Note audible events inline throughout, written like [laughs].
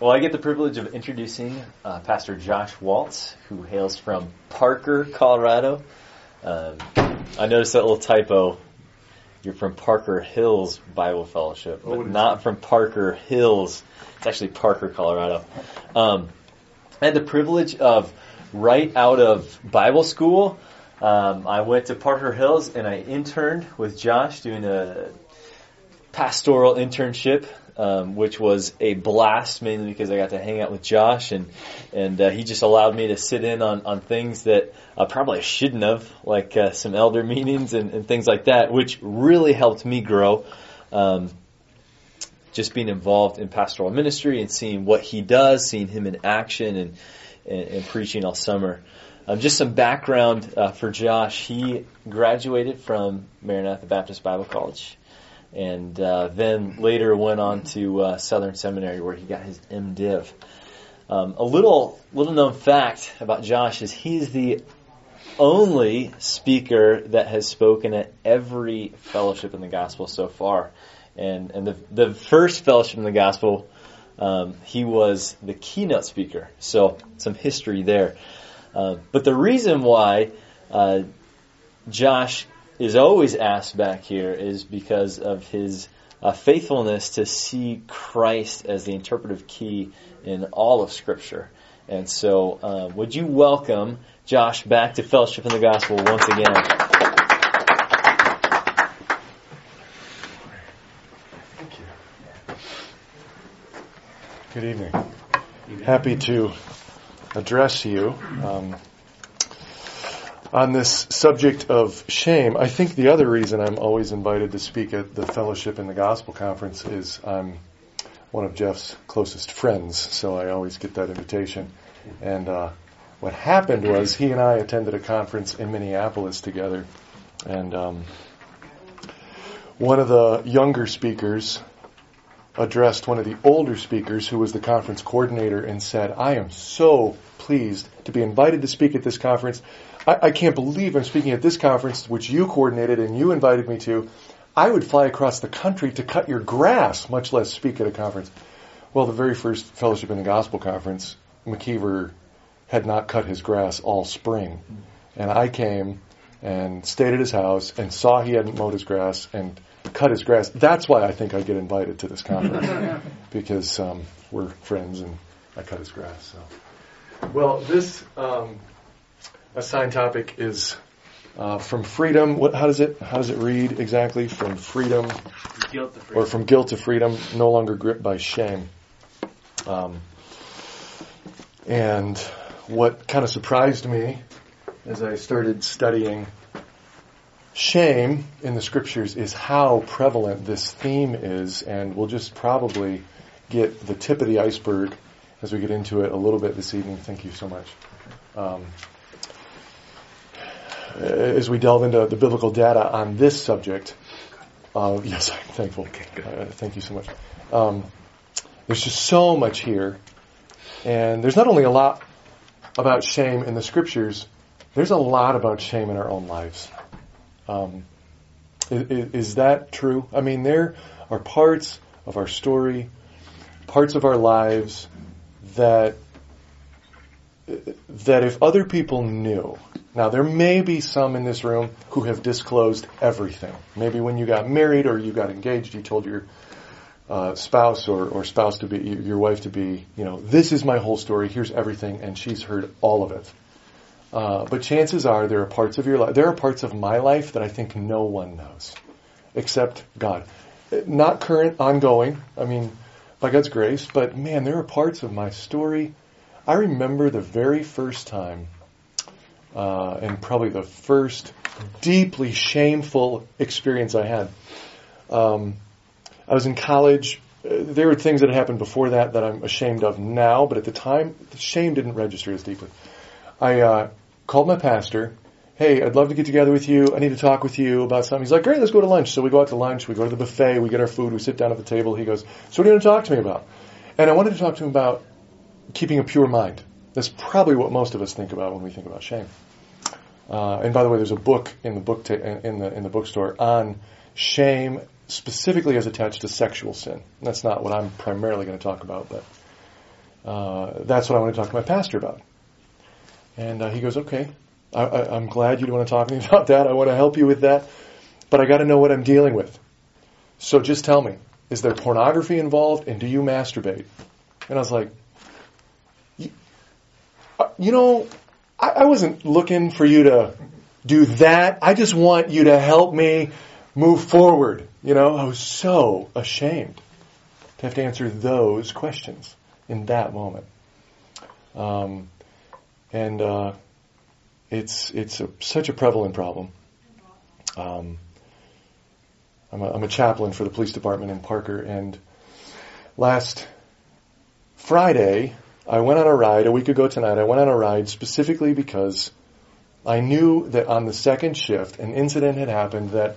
well, I get the privilege of introducing uh, Pastor Josh Waltz, who hails from Parker, Colorado. Um, I noticed that little typo. You're from Parker Hills Bible Fellowship, but Oh, not from Parker Hills. It's actually Parker, Colorado. Um, I had the privilege of right out of Bible school. Um, I went to Parker Hills and I interned with Josh doing a pastoral internship, um, which was a blast mainly because I got to hang out with Josh and and uh, he just allowed me to sit in on on things that uh, probably I shouldn't have, like uh, some elder meetings and, and things like that, which really helped me grow. Um, just being involved in pastoral ministry and seeing what he does, seeing him in action and and, and preaching all summer. Um, just some background uh, for Josh. He graduated from Maranatha Baptist Bible College and uh, then later went on to uh, Southern Seminary where he got his MDiv. Um, a little little known fact about Josh is he's the only speaker that has spoken at every fellowship in the gospel so far. And and the the first fellowship in the gospel, um, he was the keynote speaker. So some history there. Uh, but the reason why uh, Josh is always asked back here is because of his uh, faithfulness to see Christ as the interpretive key in all of Scripture. And so, uh, would you welcome Josh back to Fellowship in the Gospel once again? Thank you. Good evening. Happy to address you um, on this subject of shame. I think the other reason I'm always invited to speak at the Fellowship in the Gospel Conference is I'm one of Jeff's closest friends, so I always get that invitation. And uh, what happened was he and I attended a conference in Minneapolis together, and um, one of the younger speakers addressed one of the older speakers who was the conference coordinator and said, I am so pleased to be invited to speak at this conference. I, I can't believe I'm speaking at this conference, which you coordinated and you invited me to. I would fly across the country to cut your grass, much less speak at a conference. Well, the very first Fellowship in the Gospel conference, McKeever had not cut his grass all spring. And I came and stayed at his house and saw he hadn't mowed his grass and cut his grass. That's why I think I get invited to this conference [laughs] because um, we're friends and I cut his grass. So, well, this um, assigned topic is uh, from freedom. What? How does it? How does it read exactly? From freedom Guilt to or from guilt to freedom, no longer gripped by shame. Um, and what kind of surprised me as I started studying shame in the scriptures is how prevalent this theme is, and we'll just probably get the tip of the iceberg as we get into it a little bit this evening. Thank you so much. Um, as we delve into the biblical data on this subject, uh, yes, I'm thankful. Uh, thank you so much. Um, there's just so much here, and there's not only a lot about shame in the scriptures. There's a lot about shame in our own lives. Um, is, is that true? I mean, there are parts of our story, parts of our lives that that if other people knew, now there may be some in this room who have disclosed everything. Maybe when you got married or you got engaged, you told your uh, spouse or, or spouse to be your wife to be, you know, this is my whole story. Here's everything, and she's heard all of it. Uh, but chances are there are parts of your life, there are parts of my life that I think no one knows, except God. Not current, ongoing. I mean, by God's grace, but man, there are parts of my story. I remember the very first time, uh, and probably the first deeply shameful experience I had. Um, I was in college. Uh, there were things that had happened before that that I'm ashamed of now, but at the time, the shame didn't register as deeply. I uh, called my pastor. Hey, I'd love to get together with you. I need to talk with you about something. He's like, great, let's go to lunch. So we go out to lunch. We go to the buffet. We get our food. We sit down at the table. He goes, so what are you going to talk to me about? And I wanted to talk to him about keeping a pure mind. That's probably what most of us think about when we think about shame. Uh, and by the way, there's a book in the book ta- in the in the bookstore on shame, specifically as attached to sexual sin. That's not what I'm primarily going to talk about, but uh, that's what I want to talk to my pastor about. And uh, he goes, okay, I, I'm glad you want to talk to me [laughs] about that. I want to help you with that, but I got to know what I'm dealing with. So just tell me, is there pornography involved, and do you masturbate? And I was like, you know, I, I wasn't looking for you to do that. I just want you to help me move forward. You know, I was so ashamed to have to answer those questions in that moment. Um, and uh, it's it's a, such a prevalent problem. Um, I'm, a, I'm a chaplain for the police department in Parker, and last Friday I went on a ride a week ago tonight. I went on a ride specifically because I knew that on the second shift an incident had happened that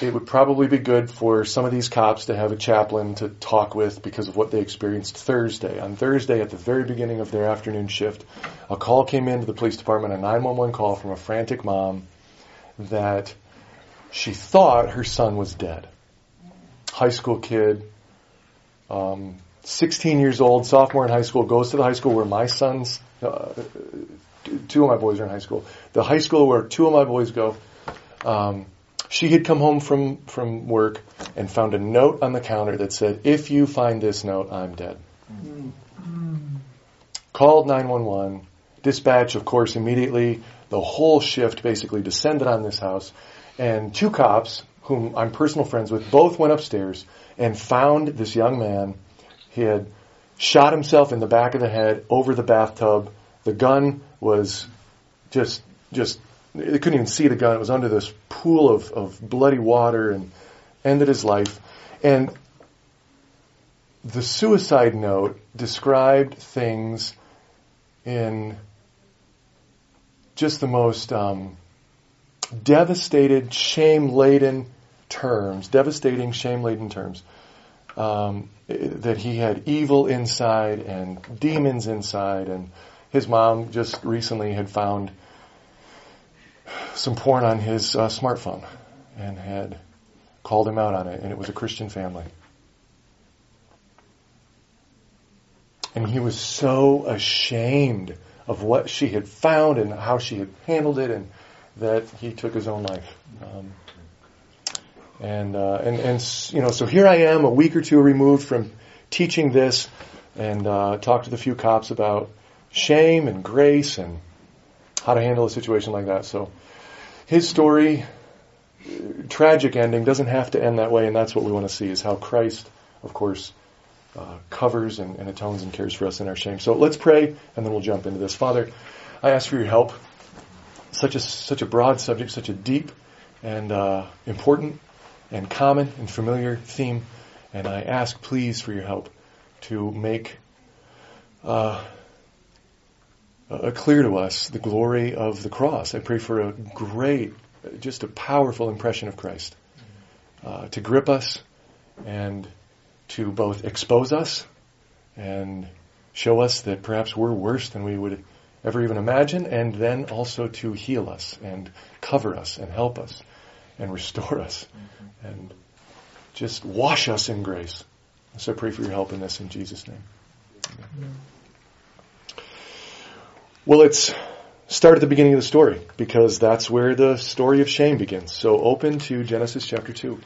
it would probably be good for some of these cops to have a chaplain to talk with because of what they experienced Thursday. On Thursday, at the very beginning of their afternoon shift, a call came into the police department, a 911 call from a frantic mom that she thought her son was dead. High school kid, um, 16 years old, sophomore in high school, goes to the high school where my sons, uh, two of my boys are in high school. The high school where two of my boys go. Um, she had come home from, from work and found a note on the counter that said, if you find this note, I'm dead. Mm-hmm. Called 911. Dispatch, of course, immediately, the whole shift basically descended on this house. And two cops, whom I'm personal friends with, both went upstairs and found this young man. He had shot himself in the back of the head over the bathtub. The gun was just, just they couldn't even see the gun. It was under this pool of, of bloody water and ended his life. And the suicide note described things in just the most um, devastated, shame laden terms, devastating, shame laden terms. Um, that he had evil inside and demons inside, and his mom just recently had found some porn on his uh, smartphone and had called him out on it, and it was a Christian family. And he was so ashamed of what she had found and how she had handled it, and that he took his own life. Um, and uh, and and you know, so here I am, a week or two removed from teaching this, and uh, talked to the few cops about shame and grace and how to handle a situation like that. So his story, tragic ending, doesn't have to end that way, and that's what we want to see is how Christ, of course, uh, covers and, and, atones and cares for us in our shame. So let's pray, and then we'll jump into this. Father, I ask for your help. Such a such a broad subject, such a deep and uh, important and common and familiar theme, and I ask, please, for your help to make uh, uh, clear to us the glory of the cross. I pray for a great, just a powerful impression of Christ uh, to grip us and to both expose us and show us that perhaps we're worse than we would ever even imagine, and then also to heal us and cover us and help us and restore us mm-hmm. and just wash us in grace. So I pray for your help in this in Jesus' name. Amen. Well, it's start at the beginning of the story because that's where the story of shame begins. So open to Genesis chapter 2.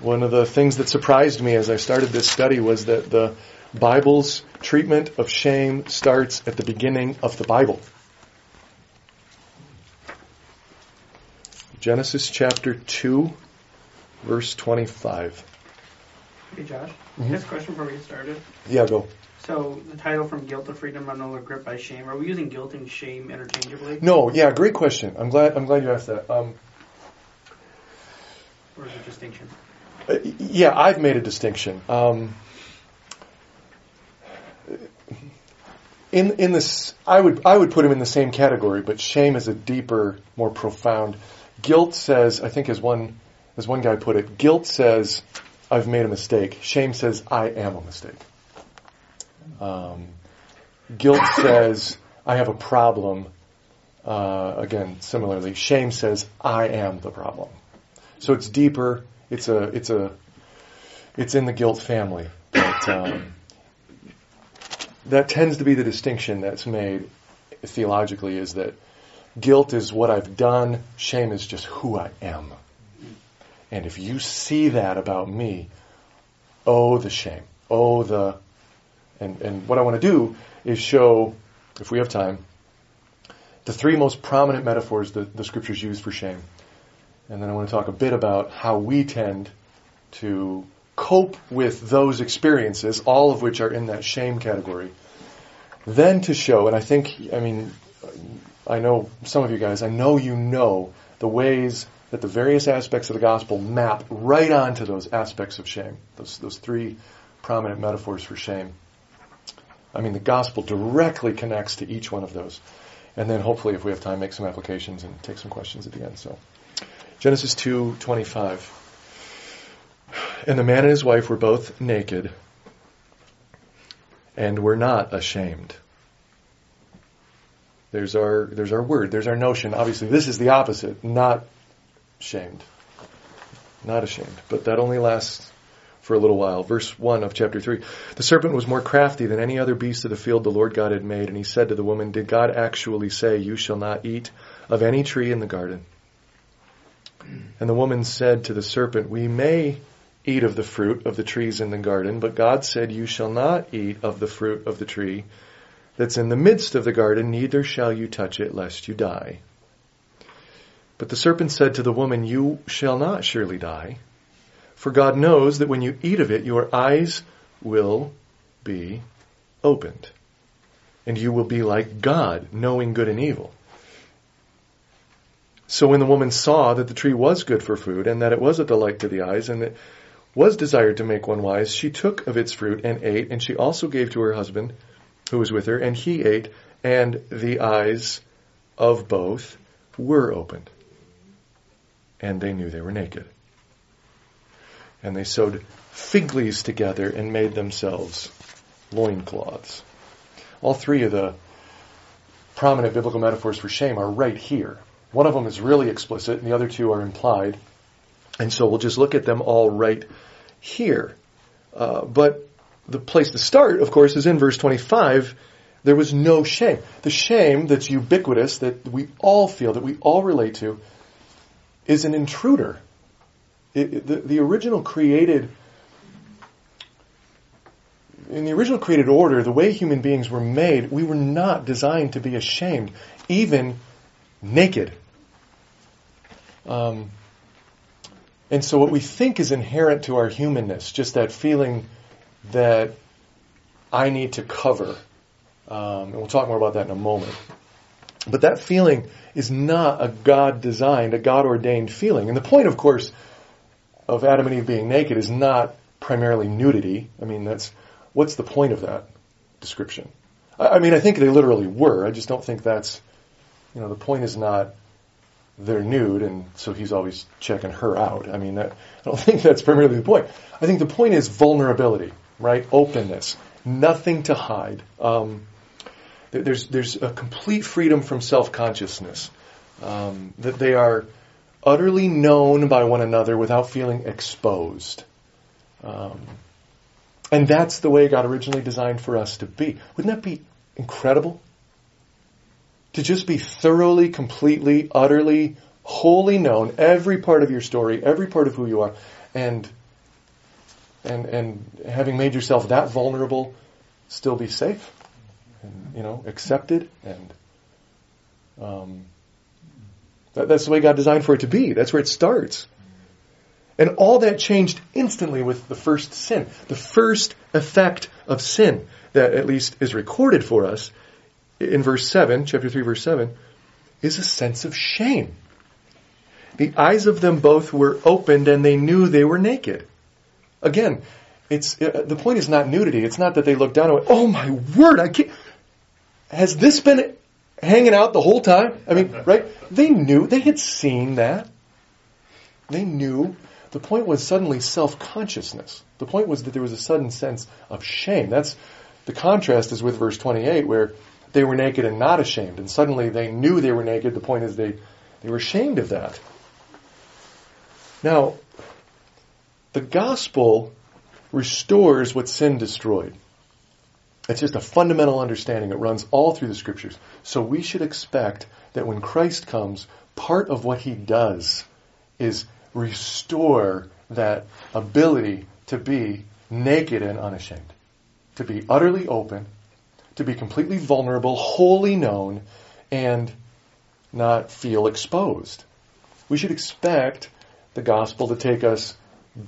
One of the things that surprised me as I started this study was that the Bible's treatment of shame starts at the beginning of the Bible. Genesis chapter 2, verse 25. Hey Josh, mm-hmm. a question before we get started. Yeah, go. So the title from guilt to freedom, I'm no longer gripped by shame. Are we using guilt and shame interchangeably? No. Yeah. Great question. I'm glad. I'm glad you asked that. Um, or is it distinction? Uh, yeah, I've made a distinction. Um, in in this, I would I would put him in the same category, but shame is a deeper, more profound. Guilt says, I think, as one as one guy put it, guilt says, "I've made a mistake." Shame says, "I am a mistake." Um, guilt says, I have a problem. Uh, again, similarly, shame says, I am the problem. So it's deeper. It's a, it's a, it's in the guilt family. But, um, that tends to be the distinction that's made theologically is that guilt is what I've done, shame is just who I am. And if you see that about me, oh, the shame. Oh, the. And, and what I want to do is show, if we have time, the three most prominent metaphors that the scriptures use for shame. And then I want to talk a bit about how we tend to cope with those experiences, all of which are in that shame category. Then to show, and I think, I mean, I know some of you guys, I know you know the ways that the various aspects of the gospel map right onto those aspects of shame. Those, those three prominent metaphors for shame. I mean, the gospel directly connects to each one of those. And then hopefully, if we have time, make some applications and take some questions at the end. So, Genesis 2:25. And the man and his wife were both naked and were not ashamed. There's our there's our word, there's our notion. Obviously, this is the opposite, not shamed. Not ashamed. But that only lasts for a little while. Verse 1 of chapter 3. The serpent was more crafty than any other beast of the field the Lord God had made, and he said to the woman, Did God actually say, You shall not eat of any tree in the garden? And the woman said to the serpent, We may eat of the fruit of the trees in the garden, but God said, You shall not eat of the fruit of the tree that's in the midst of the garden, neither shall you touch it, lest you die. But the serpent said to the woman, You shall not surely die. For God knows that when you eat of it, your eyes will be opened. And you will be like God, knowing good and evil. So when the woman saw that the tree was good for food, and that it was a delight to the eyes, and it was desired to make one wise, she took of its fruit and ate, and she also gave to her husband who was with her, and he ate, and the eyes of both were opened. And they knew they were naked. And they sewed fig leaves together and made themselves loincloths. All three of the prominent biblical metaphors for shame are right here. One of them is really explicit, and the other two are implied. And so we'll just look at them all right here. Uh, but the place to start, of course, is in verse 25. There was no shame. The shame that's ubiquitous, that we all feel, that we all relate to, is an intruder. It, it, the, the original created, in the original created order, the way human beings were made, we were not designed to be ashamed, even naked. Um, and so what we think is inherent to our humanness, just that feeling that I need to cover, um, and we'll talk more about that in a moment. But that feeling is not a God designed, a God ordained feeling. And the point, of course, of Adam and Eve being naked is not primarily nudity. I mean, that's what's the point of that description? I, I mean, I think they literally were. I just don't think that's, you know, the point is not they're nude and so he's always checking her out. I mean, that, I don't [laughs] think that's primarily the point. I think the point is vulnerability, right? Openness, nothing to hide. Um, there's there's a complete freedom from self consciousness. Um, that they are utterly known by one another without feeling exposed. Um, and that's the way God originally designed for us to be. Wouldn't that be incredible? To just be thoroughly, completely, utterly, wholly known, every part of your story, every part of who you are, and and and having made yourself that vulnerable, still be safe, and you know, accepted, and um, that, that's the way God designed for it to be. That's where it starts. And all that changed instantly with the first sin. The first effect of sin that at least is recorded for us in verse 7, chapter 3, verse 7, is a sense of shame. The eyes of them both were opened and they knew they were naked. Again, it's, uh, the point is not nudity. It's not that they looked down and went, oh my word, I can't, has this been hanging out the whole time? I mean, [laughs] right? They knew, they had seen that. They knew. The point was suddenly self-consciousness. The point was that there was a sudden sense of shame. That's, the contrast is with verse 28 where they were naked and not ashamed. And suddenly they knew they were naked. The point is they, they were ashamed of that. Now, the gospel restores what sin destroyed. It's just a fundamental understanding. It runs all through the scriptures. So we should expect that when Christ comes, part of what he does is restore that ability to be naked and unashamed, to be utterly open, to be completely vulnerable, wholly known, and not feel exposed. We should expect the gospel to take us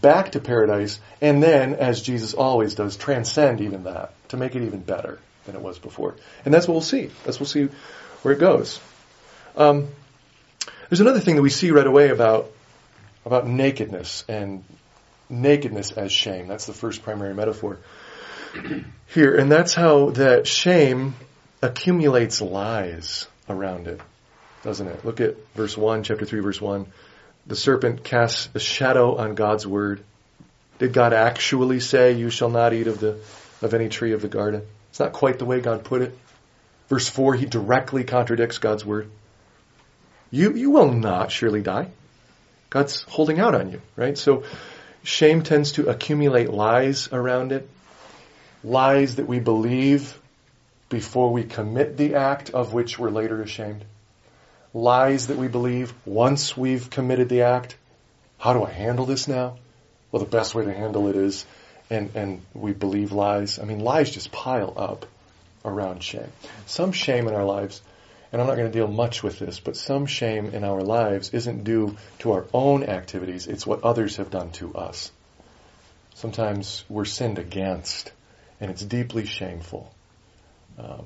back to paradise and then, as Jesus always does, transcend even that, to make it even better than it was before. And that's what we'll see. That's what we'll see where it goes. Um, there's another thing that we see right away about about nakedness and nakedness as shame. That's the first primary metaphor [clears throat] here, and that's how that shame accumulates lies around it, doesn't it? Look at verse 1, chapter 3, verse 1. The serpent casts a shadow on God's word. Did God actually say, You shall not eat of, the, of any tree of the garden? It's not quite the way God put it. Verse 4, he directly contradicts God's word. You, you will not surely die. God's holding out on you, right? So shame tends to accumulate lies around it, lies that we believe before we commit the act of which we're later ashamed, lies that we believe once we've committed the act. How do I handle this now? Well, the best way to handle it is, and, and we believe lies. I mean, lies just pile up around shame. Some shame in our lives and I'm not going to deal much with this, but some shame in our lives isn't due to our own activities, it's what others have done to us. Sometimes we're sinned against, and it's deeply shameful. Um,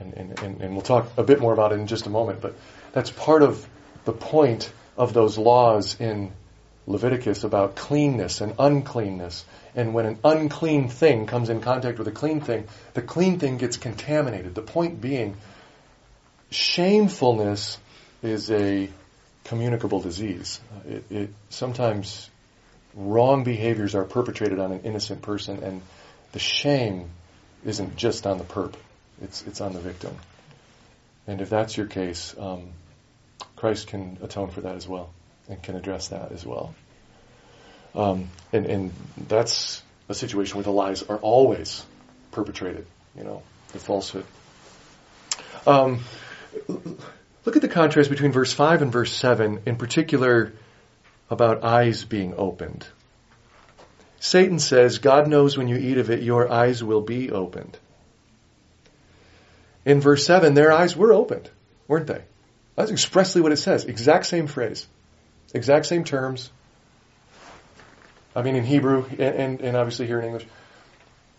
and, and, and, and we'll talk a bit more about it in just a moment, but that's part of the point of those laws in Leviticus about cleanness and uncleanness. And when an unclean thing comes in contact with a clean thing, the clean thing gets contaminated. The point being shamefulness is a communicable disease. It, it, sometimes wrong behaviors are perpetrated on an innocent person, and the shame isn't just on the perp; it's it's on the victim. And if that's your case, um, Christ can atone for that as well, and can address that as well. Um, and and that's a situation where the lies are always perpetrated. You know, the falsehood. Um, look at the contrast between verse 5 and verse 7, in particular about eyes being opened. Satan says, God knows when you eat of it, your eyes will be opened. In verse 7, their eyes were opened, weren't they? That's expressly what it says. Exact same phrase. Exact same terms. I mean, in Hebrew, and, and, and obviously here in English.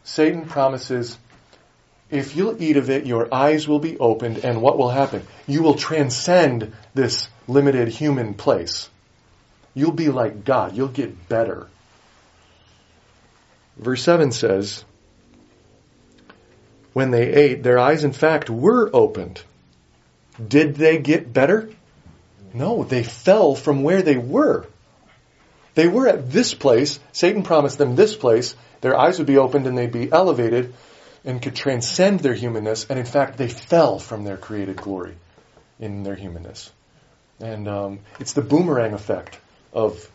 Satan promises if you'll eat of it, your eyes will be opened, and what will happen? You will transcend this limited human place. You'll be like God. You'll get better. Verse 7 says, When they ate, their eyes, in fact, were opened. Did they get better? No, they fell from where they were. They were at this place. Satan promised them this place. Their eyes would be opened and they'd be elevated and could transcend their humanness, and in fact, they fell from their created glory in their humanness. And um, it's the boomerang effect of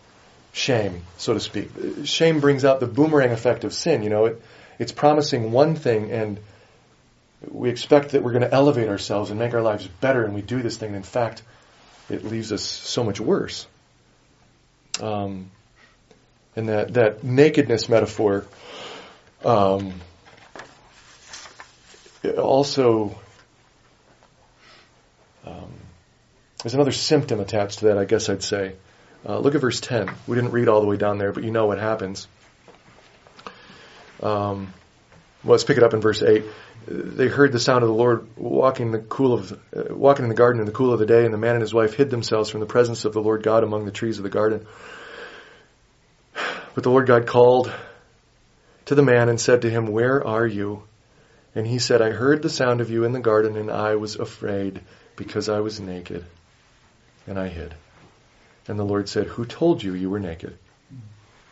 shame, so to speak. Shame brings out the boomerang effect of sin. You know, it, it's promising one thing, and we expect that we're going to elevate ourselves and make our lives better, and we do this thing, and in fact, it leaves us so much worse. Um, and that, that nakedness metaphor um, also um, there's another symptom attached to that, I guess I'd say. Uh, look at verse 10. We didn't read all the way down there, but you know what happens. Um, well, let's pick it up in verse 8. They heard the sound of the Lord walking in the cool of uh, walking in the garden in the cool of the day, and the man and his wife hid themselves from the presence of the Lord God among the trees of the garden. [sighs] But the Lord God called to the man and said to him, "Where are you?" And he said, I heard the sound of you in the garden, and I was afraid because I was naked, and I hid. And the Lord said, Who told you you were naked?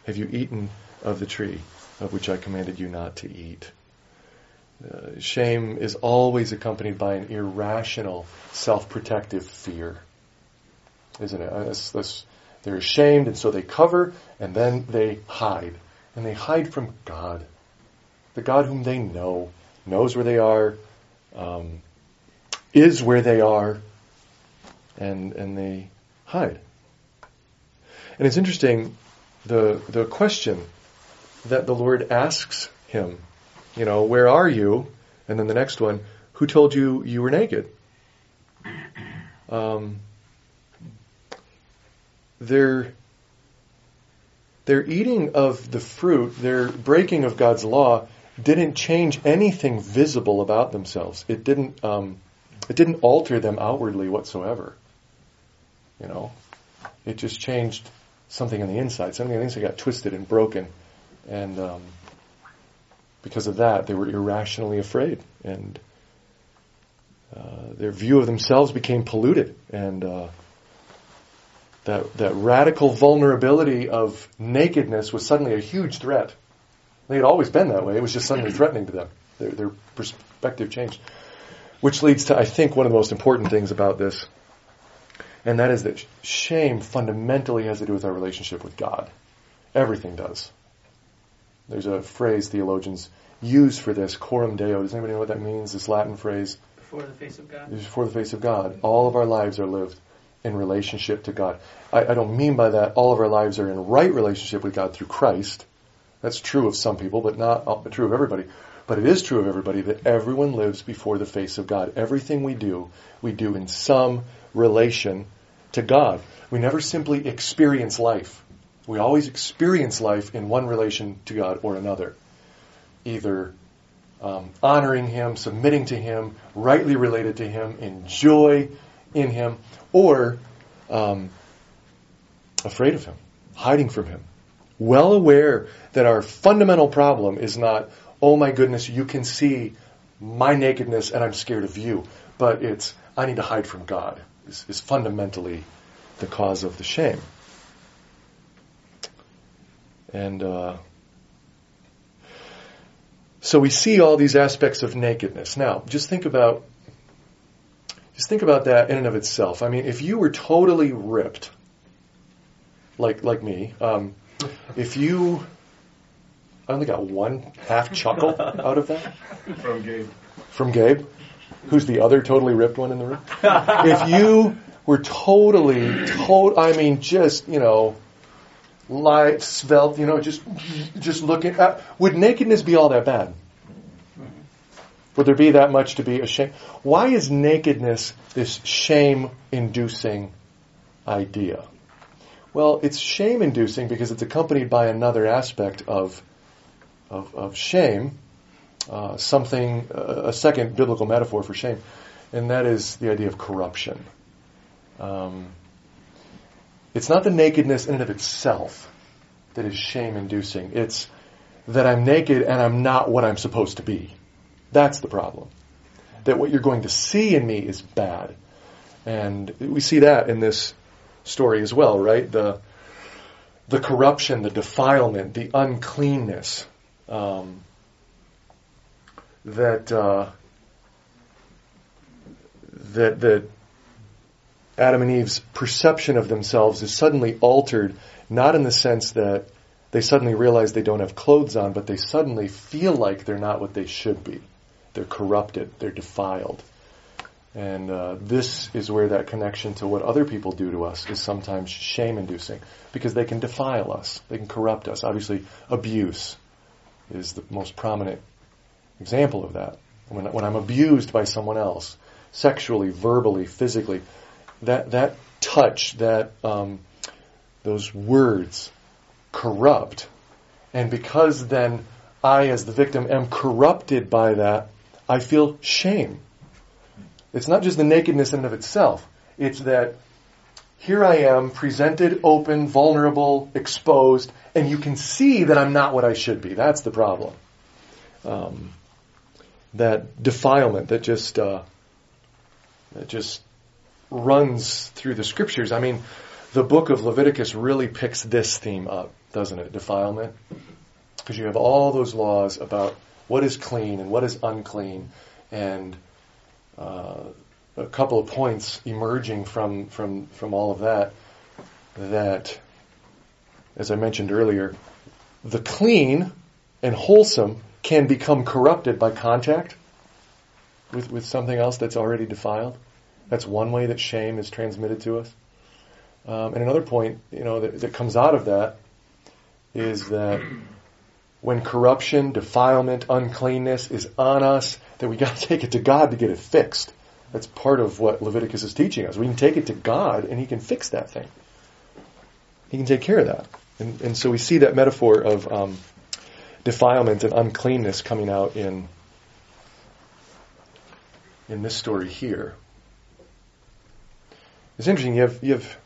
Have you eaten of the tree of which I commanded you not to eat? Uh, shame is always accompanied by an irrational, self-protective fear, isn't it? Uh, they're ashamed, and so they cover, and then they hide, and they hide from God. the God whom they know, knows where they are, um, is where they are, and and they hide. And it's interesting the the question that the Lord asks him, you know, where are you? And then the next one, who told you you were naked? Um, they're their eating of the fruit, their breaking of God's law, didn't change anything visible about themselves. It didn't. Um, it didn't alter them outwardly whatsoever. You know, it just changed something on the inside. Something on the inside got twisted and broken, and um, because of that, they were irrationally afraid, and uh, their view of themselves became polluted, and uh, that that radical vulnerability of nakedness was suddenly a huge threat. They had always been that way; it was just suddenly threatening to them. Their, their perspective changed, which leads to, I think, one of the most important things about this, and that is that shame fundamentally has to do with our relationship with God. Everything does. There's a phrase theologians use for this, coram deo. Does anybody know what that means? This Latin phrase. Before the face of God. Before the face of God. All of our lives are lived in relationship to God. I, I don't mean by that all of our lives are in right relationship with God through Christ. That's true of some people, but not true of everybody. But it is true of everybody that everyone lives before the face of God. Everything we do, we do in some relation to God. We never simply experience life. We always experience life in one relation to God or another. Either um, honoring Him, submitting to Him, rightly related to Him, in joy in Him, or um, afraid of Him, hiding from Him. Well aware that our fundamental problem is not, oh my goodness, you can see my nakedness and I'm scared of you, but it's, I need to hide from God, is, is fundamentally the cause of the shame. And uh, so we see all these aspects of nakedness. Now, just think about just think about that in and of itself. I mean, if you were totally ripped, like like me, um, if you, I only got one half chuckle [laughs] out of that from Gabe. From Gabe, who's the other totally ripped one in the room. if you were totally, to, I mean, just you know, light, svelte, you know, just just looking at, would nakedness be all that bad? Would there be that much to be ashamed? Why is nakedness this shame inducing idea? Well, it's shame inducing because it's accompanied by another aspect of, of, of shame, uh, something, uh, a second biblical metaphor for shame, and that is the idea of corruption. Um, it's not the nakedness in and of itself that is shame inducing. It's that I'm naked and I'm not what I'm supposed to be. That's the problem. That what you're going to see in me is bad. And we see that in this story as well, right? The, the corruption, the defilement, the uncleanness um, that, uh, that, that Adam and Eve's perception of themselves is suddenly altered, not in the sense that they suddenly realize they don't have clothes on, but they suddenly feel like they're not what they should be. They're corrupted. They're defiled. And uh, this is where that connection to what other people do to us is sometimes shame inducing because they can defile us. They can corrupt us. Obviously, abuse is the most prominent example of that. When, when I'm abused by someone else, sexually, verbally, physically, that that touch, that um, those words corrupt, and because then I, as the victim, am corrupted by that, I feel shame. It's not just the nakedness in and of itself. It's that here I am, presented, open, vulnerable, exposed, and you can see that I'm not what I should be. That's the problem. Um, that defilement that just uh, that just runs through the scriptures. I mean, the book of Leviticus really picks this theme up, doesn't it? Defilement. Because you have all those laws about what is clean and what is unclean, and uh, a couple of points emerging from, from, from all of that that, as I mentioned earlier, the clean and wholesome can become corrupted by contact with, with something else that's already defiled. That's one way that shame is transmitted to us. Um, and another point, you know, that, that comes out of that is that when corruption, defilement, uncleanness is on us, that we [laughs] got to take it to God to get it fixed. That's part of what Leviticus is teaching us. We can take it to God and He can fix that thing. He can take care of that. And, and so we see that metaphor of um, defilement and uncleanness coming out in in this story here. It's interesting. You have you have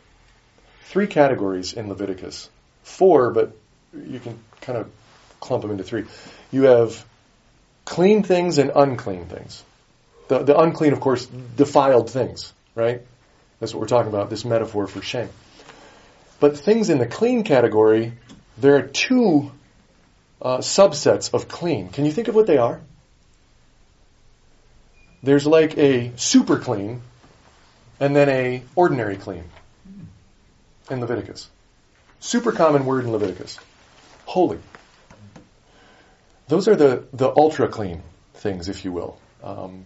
three categories in Leviticus, four, but you can kind of clump them into three. You have clean things and unclean things. The, the unclean, of course, defiled things, right? That's what we're talking about, this metaphor for shame. But things in the clean category, there are two uh, subsets of clean. Can you think of what they are? There's like a super clean and then a ordinary clean in Leviticus. Super common word in Leviticus. Holy. Those are the, the ultra clean things, if you will. Um,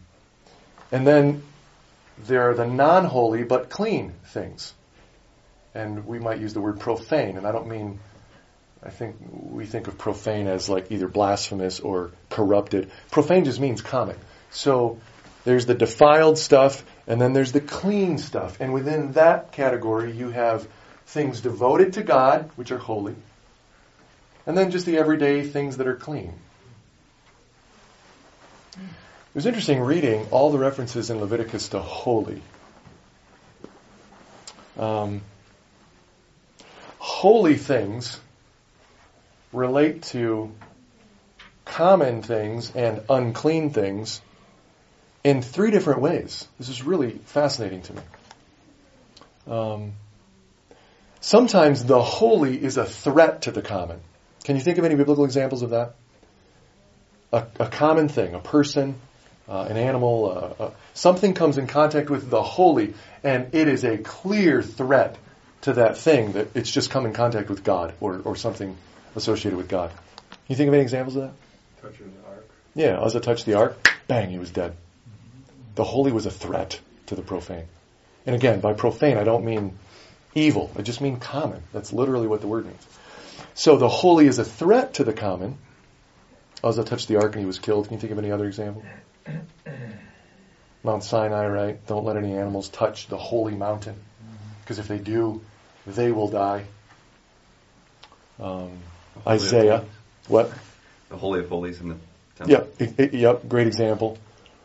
and then there are the non holy but clean things. And we might use the word profane, and I don't mean, I think we think of profane as like either blasphemous or corrupted. Profane just means common. So there's the defiled stuff, and then there's the clean stuff. And within that category, you have things devoted to God, which are holy, and then just the everyday things that are clean. It was interesting reading all the references in Leviticus to holy. Um, holy things relate to common things and unclean things in three different ways. This is really fascinating to me. Um, sometimes the holy is a threat to the common. Can you think of any biblical examples of that? A, a common thing, a person, uh, an animal, uh, uh, something comes in contact with the holy, and it is a clear threat to that thing that it's just come in contact with God or, or something associated with God. Can you think of any examples of that? Touching the ark. Yeah, Uzzah touched the ark, bang, he was dead. The holy was a threat to the profane. And again, by profane, I don't mean evil. I just mean common. That's literally what the word means. So the holy is a threat to the common. Uzzah touched the ark and he was killed. Can you think of any other example? Mount Sinai, right? Don't let any animals touch the holy mountain. Because if they do, they will die. Um, Isaiah. What? The Holy of Holies in the temple. Yep, yep, great example.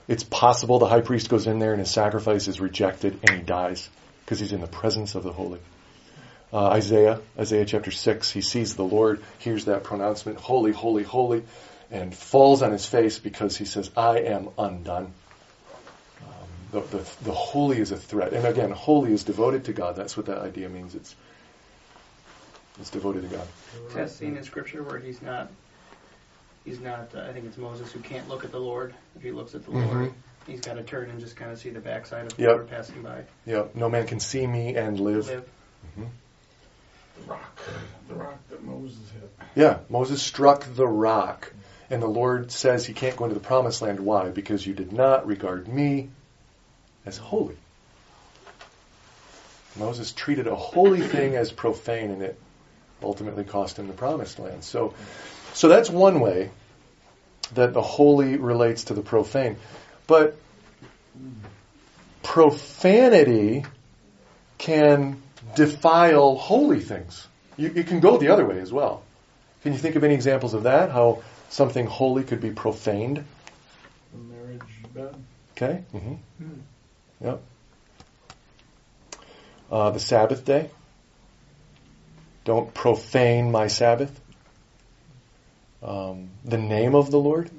It's possible the high priest goes in there and his sacrifice is rejected and he dies because he's in the presence of the holy. Uh, Isaiah, Isaiah chapter 6, he sees the Lord, hears that pronouncement, holy, holy, holy, and falls on his face because he says, I am undone. Um, the, the, the holy is a threat. And again, holy is devoted to God. That's what that idea means. It's, it's devoted to God. Has seen in scripture where he's not, he's not. Uh, I think it's Moses who can't look at the Lord. If he looks at the Mhm. Lord, he's got to turn and just kind of see the backside of the Yep. Lord passing by. Yeah, no man can see me and live. Live. The rock. The rock that Moses hit. Yeah, Moses struck the rock. And the Lord says he can't go into the promised land. Why? Because you did not regard me as holy. Moses treated a holy thing as profane, and it ultimately cost him the promised land. So, so that's one way that the holy relates to the profane. But profanity can defile holy things. You, you can go the other way as well. Can you think of any examples of that? How something holy could be profaned? The marriage bed. Okay. hmm Yep. Uh, the Sabbath day. Don't profane my Sabbath. Um, the name of the Lord.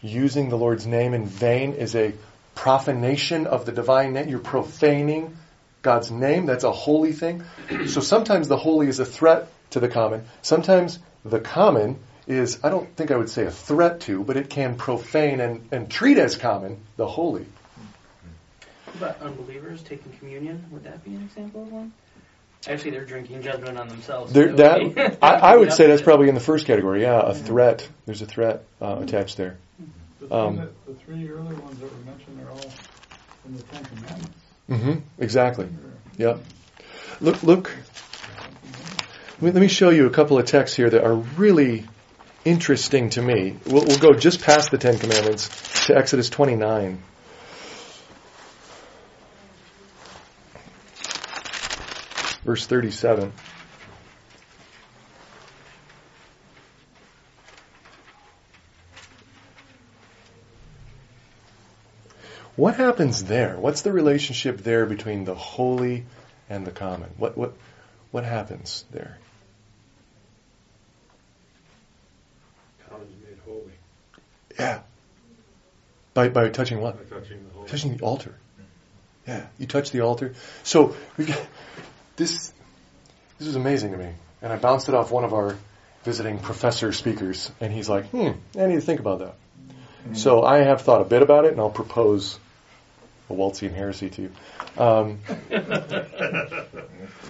Using the Lord's name in vain is a profanation of the divine name. You're profaning God's name. That's a holy thing. So sometimes the holy is a threat to the common. Sometimes the common is, I don't think I would say a threat to, but it can profane and, and treat as common the holy. What about unbelievers taking communion? Would that be an example of one? Actually, they're drinking judgment on themselves. There, would that I, I would [laughs] say that's probably in the first category. Yeah, a threat. There's a threat uh, attached there. The, three Um, that, the three earlier ones that were mentioned are all in the Ten Commandments. Mm-hmm, Exactly. Or- Yep. Look, look. Let me, let me show you a couple of texts here that are really interesting to me. We'll, we'll go just past the Ten Commandments to Exodus 29. Verse 37. What happens there? What's the relationship there between the holy and the common? What what what happens there? Common's made holy Yeah. By by touching what? by touching the holy. Touching the altar. Yeah, you touch the altar. So we this this is amazing to me, and I bounced it off one of our visiting professor speakers, and he's like, "Hmm, I need to think about that." So I have thought a bit about it, and I'll propose a Waltzian heresy to you. Um, [laughs]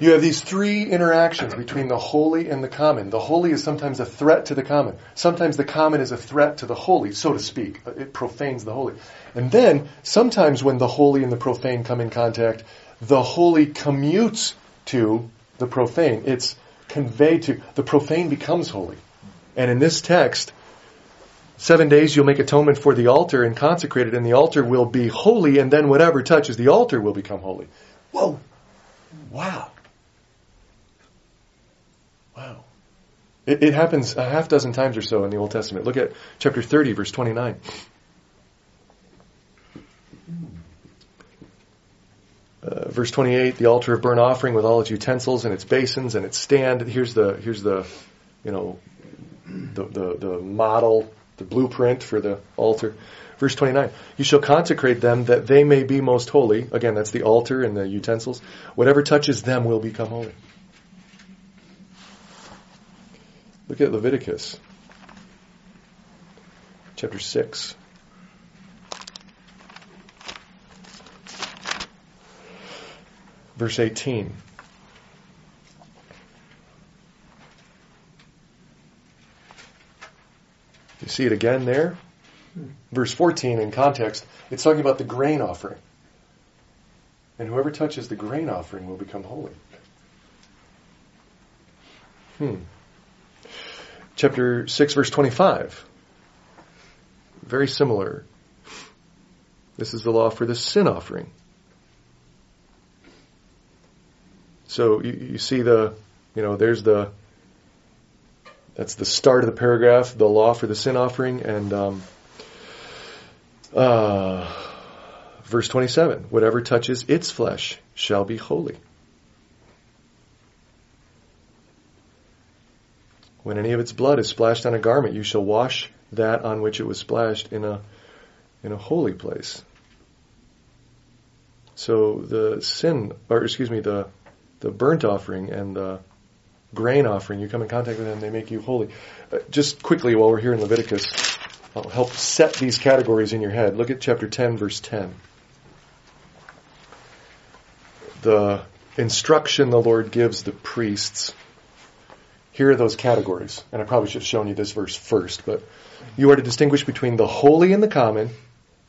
you have these three interactions between the holy and the common. The holy is sometimes a threat to the common. Sometimes the common is a threat to the holy, so to speak. It profanes the holy. And then, sometimes when the holy and the profane come in contact, the holy commutes to the profane. It's conveyed to, the profane becomes holy. And in this text, Seven days you'll make atonement for the altar and consecrate it, and the altar will be holy, and then whatever touches the altar will become holy. Whoa! Wow! Wow. It, it happens a half dozen times or so in the Old Testament. Look at chapter 30, verse 29. Uh, verse 28, the altar of burnt offering with all its utensils and its basins and its stand. Here's the, here's the, you know, the, the, the model, the blueprint for the altar. Verse 29, you shall consecrate them that they may be most holy. Again, that's the altar and the utensils. Whatever touches them will become holy. Look at Leviticus chapter 6. Verse 18. You see it again there? Verse 14 in context, it's talking about the grain offering. And whoever touches the grain offering will become holy. Hmm. Chapter 6, verse 25. Very similar. This is the law for the sin offering. So you, you see the, you know, there's the, that's the start of the paragraph, the law for the sin offering, and um, uh, verse 27 whatever touches its flesh shall be holy. When any of its blood is splashed on a garment, you shall wash that on which it was splashed in a in a holy place. So the sin, or excuse me, the the burnt offering and the grain offering, you come in contact with them, they make you holy. Uh, just quickly, while we're here in Leviticus, I'll help set these categories in your head. Look at chapter 10, verse 10. The instruction the Lord gives the priests. Here are those categories. And I probably should have shown you this verse first, but you are to distinguish between the holy and the common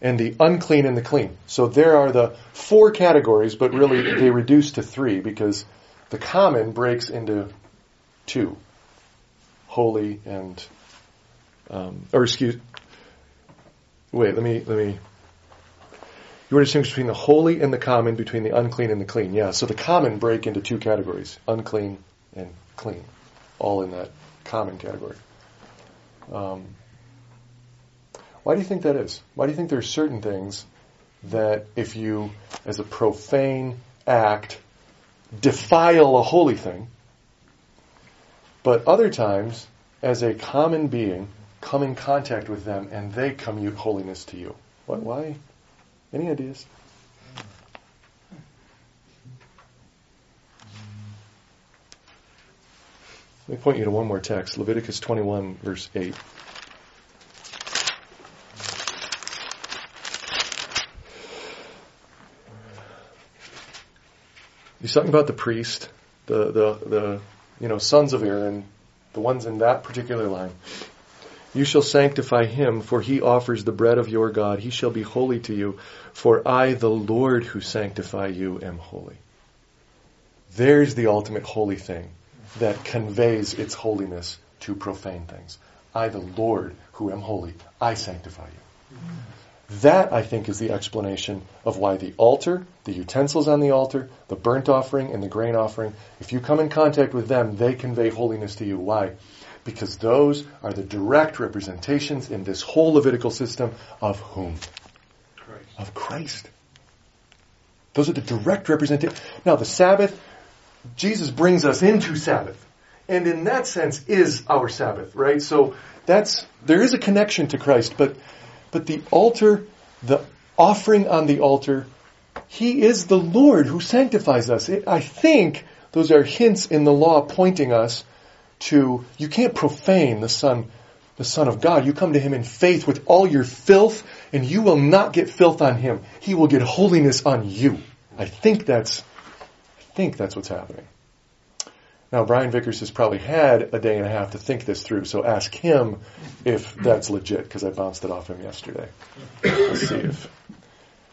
and the unclean and the clean. So there are the four categories, but really [clears throat] they reduce to three because the common breaks into two holy and um, or excuse wait let me let me you are to distinguish between the holy and the common between the unclean and the clean yeah so the common break into two categories unclean and clean all in that common category um, why do you think that is why do you think there are certain things that if you as a profane act defile a holy thing but other times, as a common being, come in contact with them and they commute holiness to you. What, why? Any ideas? Let me point you to one more text Leviticus 21, verse 8. He's talking about the priest the, the, the you know, sons of Aaron, the ones in that particular line. You shall sanctify him, for he offers the bread of your God. He shall be holy to you, for I, the Lord who sanctify you, am holy. There's the ultimate holy thing that conveys its holiness to profane things. I, the Lord who am holy, I sanctify you. That, I think, is the explanation of why the altar, the utensils on the altar, the burnt offering, and the grain offering, if you come in contact with them, they convey holiness to you. Why? Because those are the direct representations in this whole Levitical system of whom? Christ. Of Christ. Those are the direct representations. Now, the Sabbath, Jesus brings us into Sabbath. And in that sense is our Sabbath, right? So that's, there is a connection to Christ, but but the altar, the offering on the altar, He is the Lord who sanctifies us. It, I think those are hints in the law pointing us to, you can't profane the Son, the Son of God. You come to Him in faith with all your filth, and you will not get filth on Him. He will get holiness on you. I think that's, I think that's what's happening. Now, Brian Vickers has probably had a day and a half to think this through, so ask him if that's legit, because I bounced it off him yesterday. Let's see if,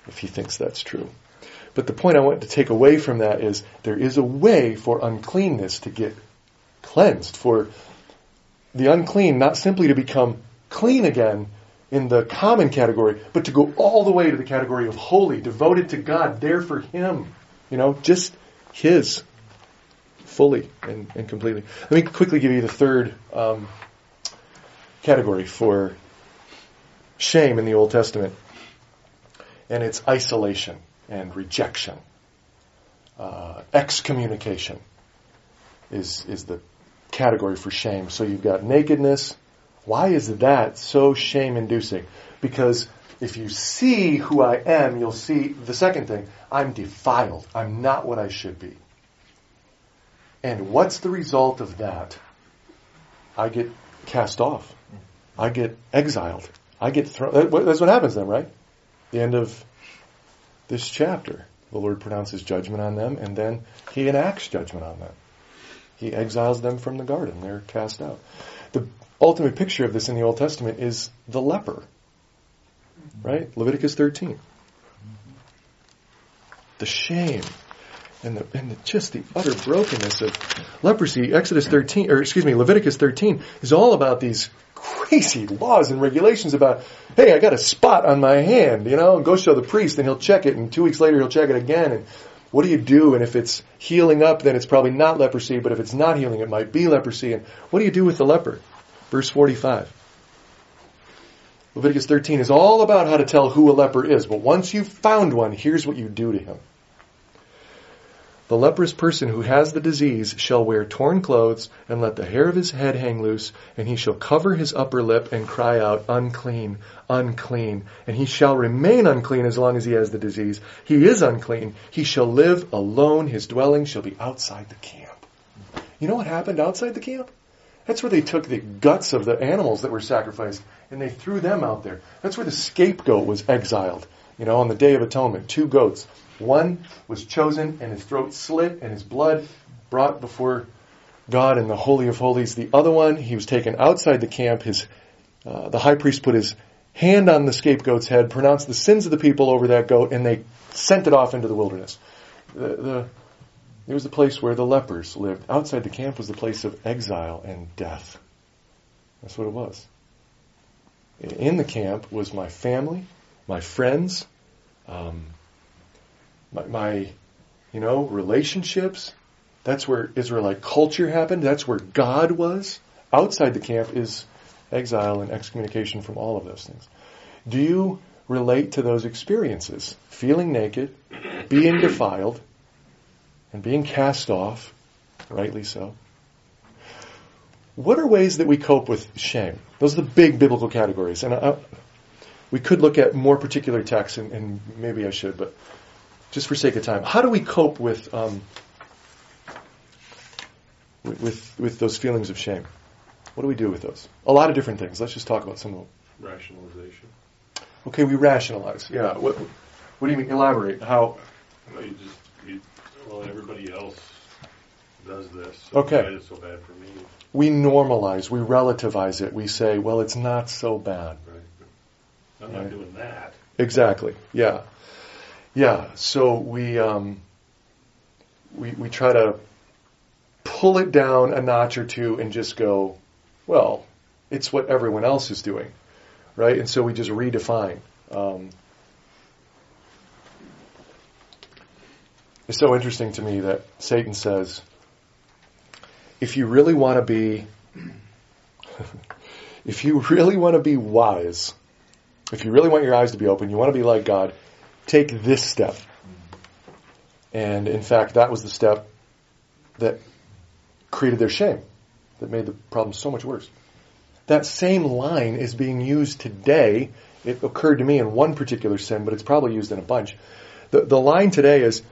if he thinks that's true. But the point I want to take away from that is there is a way for uncleanness to get cleansed, for the unclean not simply to become clean again in the common category, but to go all the way to the category of holy, devoted to God, there for Him. You know, just His fully and, and completely. Let me quickly give you the third um, category for shame in the Old Testament, and it's isolation and rejection. Uh, excommunication is is the category for shame. So you've got nakedness. Why is that so shame-inducing? Because if you see who I am, you'll see the second thing. I'm defiled. I'm not what I should be. And what's the result of that? I get cast off. I get exiled. I get thrown. That's what happens then, right? The end of this chapter. The Lord pronounces judgment on them, and then He enacts judgment on them. He exiles them from the garden. They're cast out. The ultimate picture of this in the Old Testament is the leper. Right? Leviticus 13. The shame and, the, and the, just the utter brokenness of leprosy. Exodus 13, or excuse me, Leviticus 13 is all about these crazy laws and regulations about, hey, I got a spot on my hand, you know, and go show the priest and he'll check it and two weeks later he'll check it again and what do you do? And if it's healing up, then it's probably not leprosy, but if it's not healing, it might be leprosy. And what do you do with the leper? Verse 45. Leviticus 13 is all about how to tell who a leper is, but once you've found one, here's what you do to him. The leprous person who has the disease shall wear torn clothes and let the hair of his head hang loose, and he shall cover his upper lip and cry out, unclean, unclean. And he shall remain unclean as long as he has the disease. He is unclean. He shall live alone. His dwelling shall be outside the camp. You know what happened outside the camp? That's where they took the guts of the animals that were sacrificed and they threw them out there. That's where the scapegoat was exiled. You know, on the Day of Atonement, two goats. One was chosen and his throat slit and his blood brought before God in the Holy of Holies. The other one, he was taken outside the camp. His, uh, the high priest put his hand on the scapegoat's head, pronounced the sins of the people over that goat, and they sent it off into the wilderness. The, the, it was the place where the lepers lived. Outside the camp was the place of exile and death. That's what it was. In the camp was my family, my friends, um, my, my, you know, relationships. That's where Israelite culture happened. That's where God was. Outside the camp is exile and excommunication from all of those things. Do you relate to those experiences? Feeling naked, being defiled, and being cast off, rightly so. What are ways that we cope with shame? Those are the big biblical categories. And I, we could look at more particular texts, and, and maybe I should, but just for sake of time, how do we cope with um, with with those feelings of shame? What do we do with those? A lot of different things. Let's just talk about some of them. Rationalization. Okay, we rationalize. Yeah. What What do you mean? Elaborate. How? Well, you just, you, well, everybody else does this. So Okay. Why is it so bad for me? We normalize, we relativize it. We say, well, it's not so bad. Right. I'm Right. not doing that. Exactly. Yeah. Yeah. So we um, we we try to pull it down a notch or two and just go, well, it's what everyone else is doing, right? And so we just redefine. Um, it's so interesting to me that Satan says, if you really want to be, [laughs] if you really want to be wise, if you really want your eyes to be open, you want to be like God, take this step. And in fact, that was the step that created their shame, that made the problem so much worse. That same line is being used today. It occurred to me in one particular sin, but it's probably used in a bunch. The, the line today is,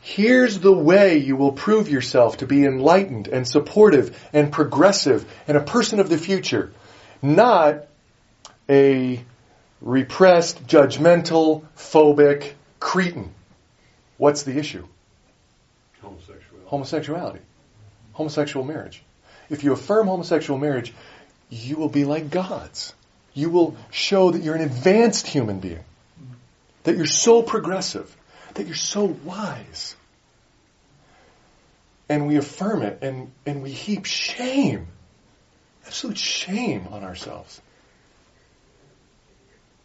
here's the way you will prove yourself to be enlightened and supportive and progressive and a person of the future. Not a repressed, judgmental, phobic cretin. What's the issue? Homosexuality. Homosexuality. Homosexual marriage. If you affirm homosexual marriage, you will be like gods. You will show that you're an advanced human being. That you're so progressive. That you're so wise. And we affirm it and, and we heap shame. Absolute shame on ourselves.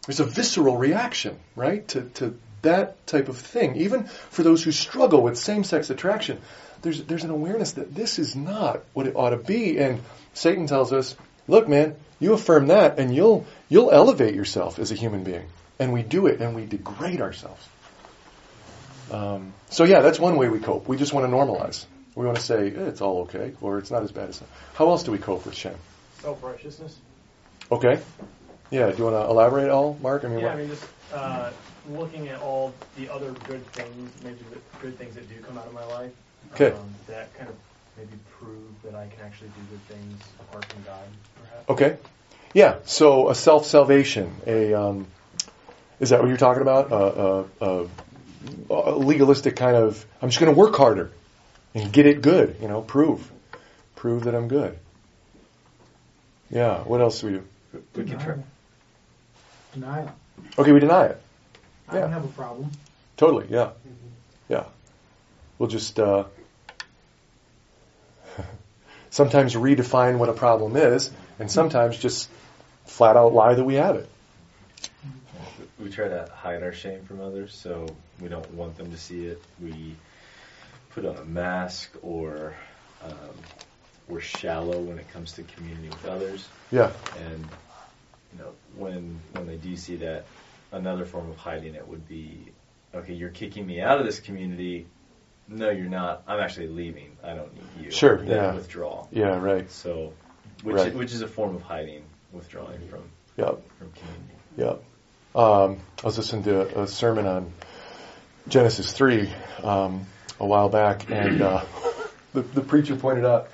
There's a visceral reaction, right, to, to that type of thing. Even for those who struggle with same-sex attraction, there's, there's an awareness that this is not what it ought to be. And Satan tells us, look, man, you affirm that and you'll, you'll elevate yourself as a human being. And we do it and we degrade ourselves. Um, so yeah, that's one way we cope. We just want to normalize. We want to say, eh, it's all okay, or it's not as bad as that. How else do we cope with shame? Self righteousness. Okay. Yeah, do you want to elaborate at all, Mark? I mean, Yeah, what- I mean, just uh, looking at all the other good things, maybe the good things that do come out of my life. Okay. Um, that kind of maybe prove that I can actually do good things apart from God, perhaps. Okay. Yeah. So a self salvation. A um, is that what you're talking about? A, a, a, a legalistic kind of. I'm just going to work harder and get it good. You know, prove, prove that I'm good. Yeah. What else do we do? We can try. Denial. Okay, we deny it. I don't have a problem. Totally. Yeah. Yeah. We'll just uh, [laughs] sometimes redefine what a problem is, and sometimes just flat out lie that we have it. We try to hide our shame from others, so we don't want them to see it. We put on a mask, or um, we're shallow when it comes to community with others. Yeah. And you know, when when they do see that, another form of hiding it would be, okay, you're kicking me out of this community. No, you're not. I'm actually leaving. I don't need you. Sure, Then yeah. Withdrawal. Yeah. Right. So, which Right. which is a form of hiding, withdrawing from Yep. from community. Yep. Um, I was listening to a sermon on Genesis three um, a while back, and uh, [laughs] the, the preacher pointed out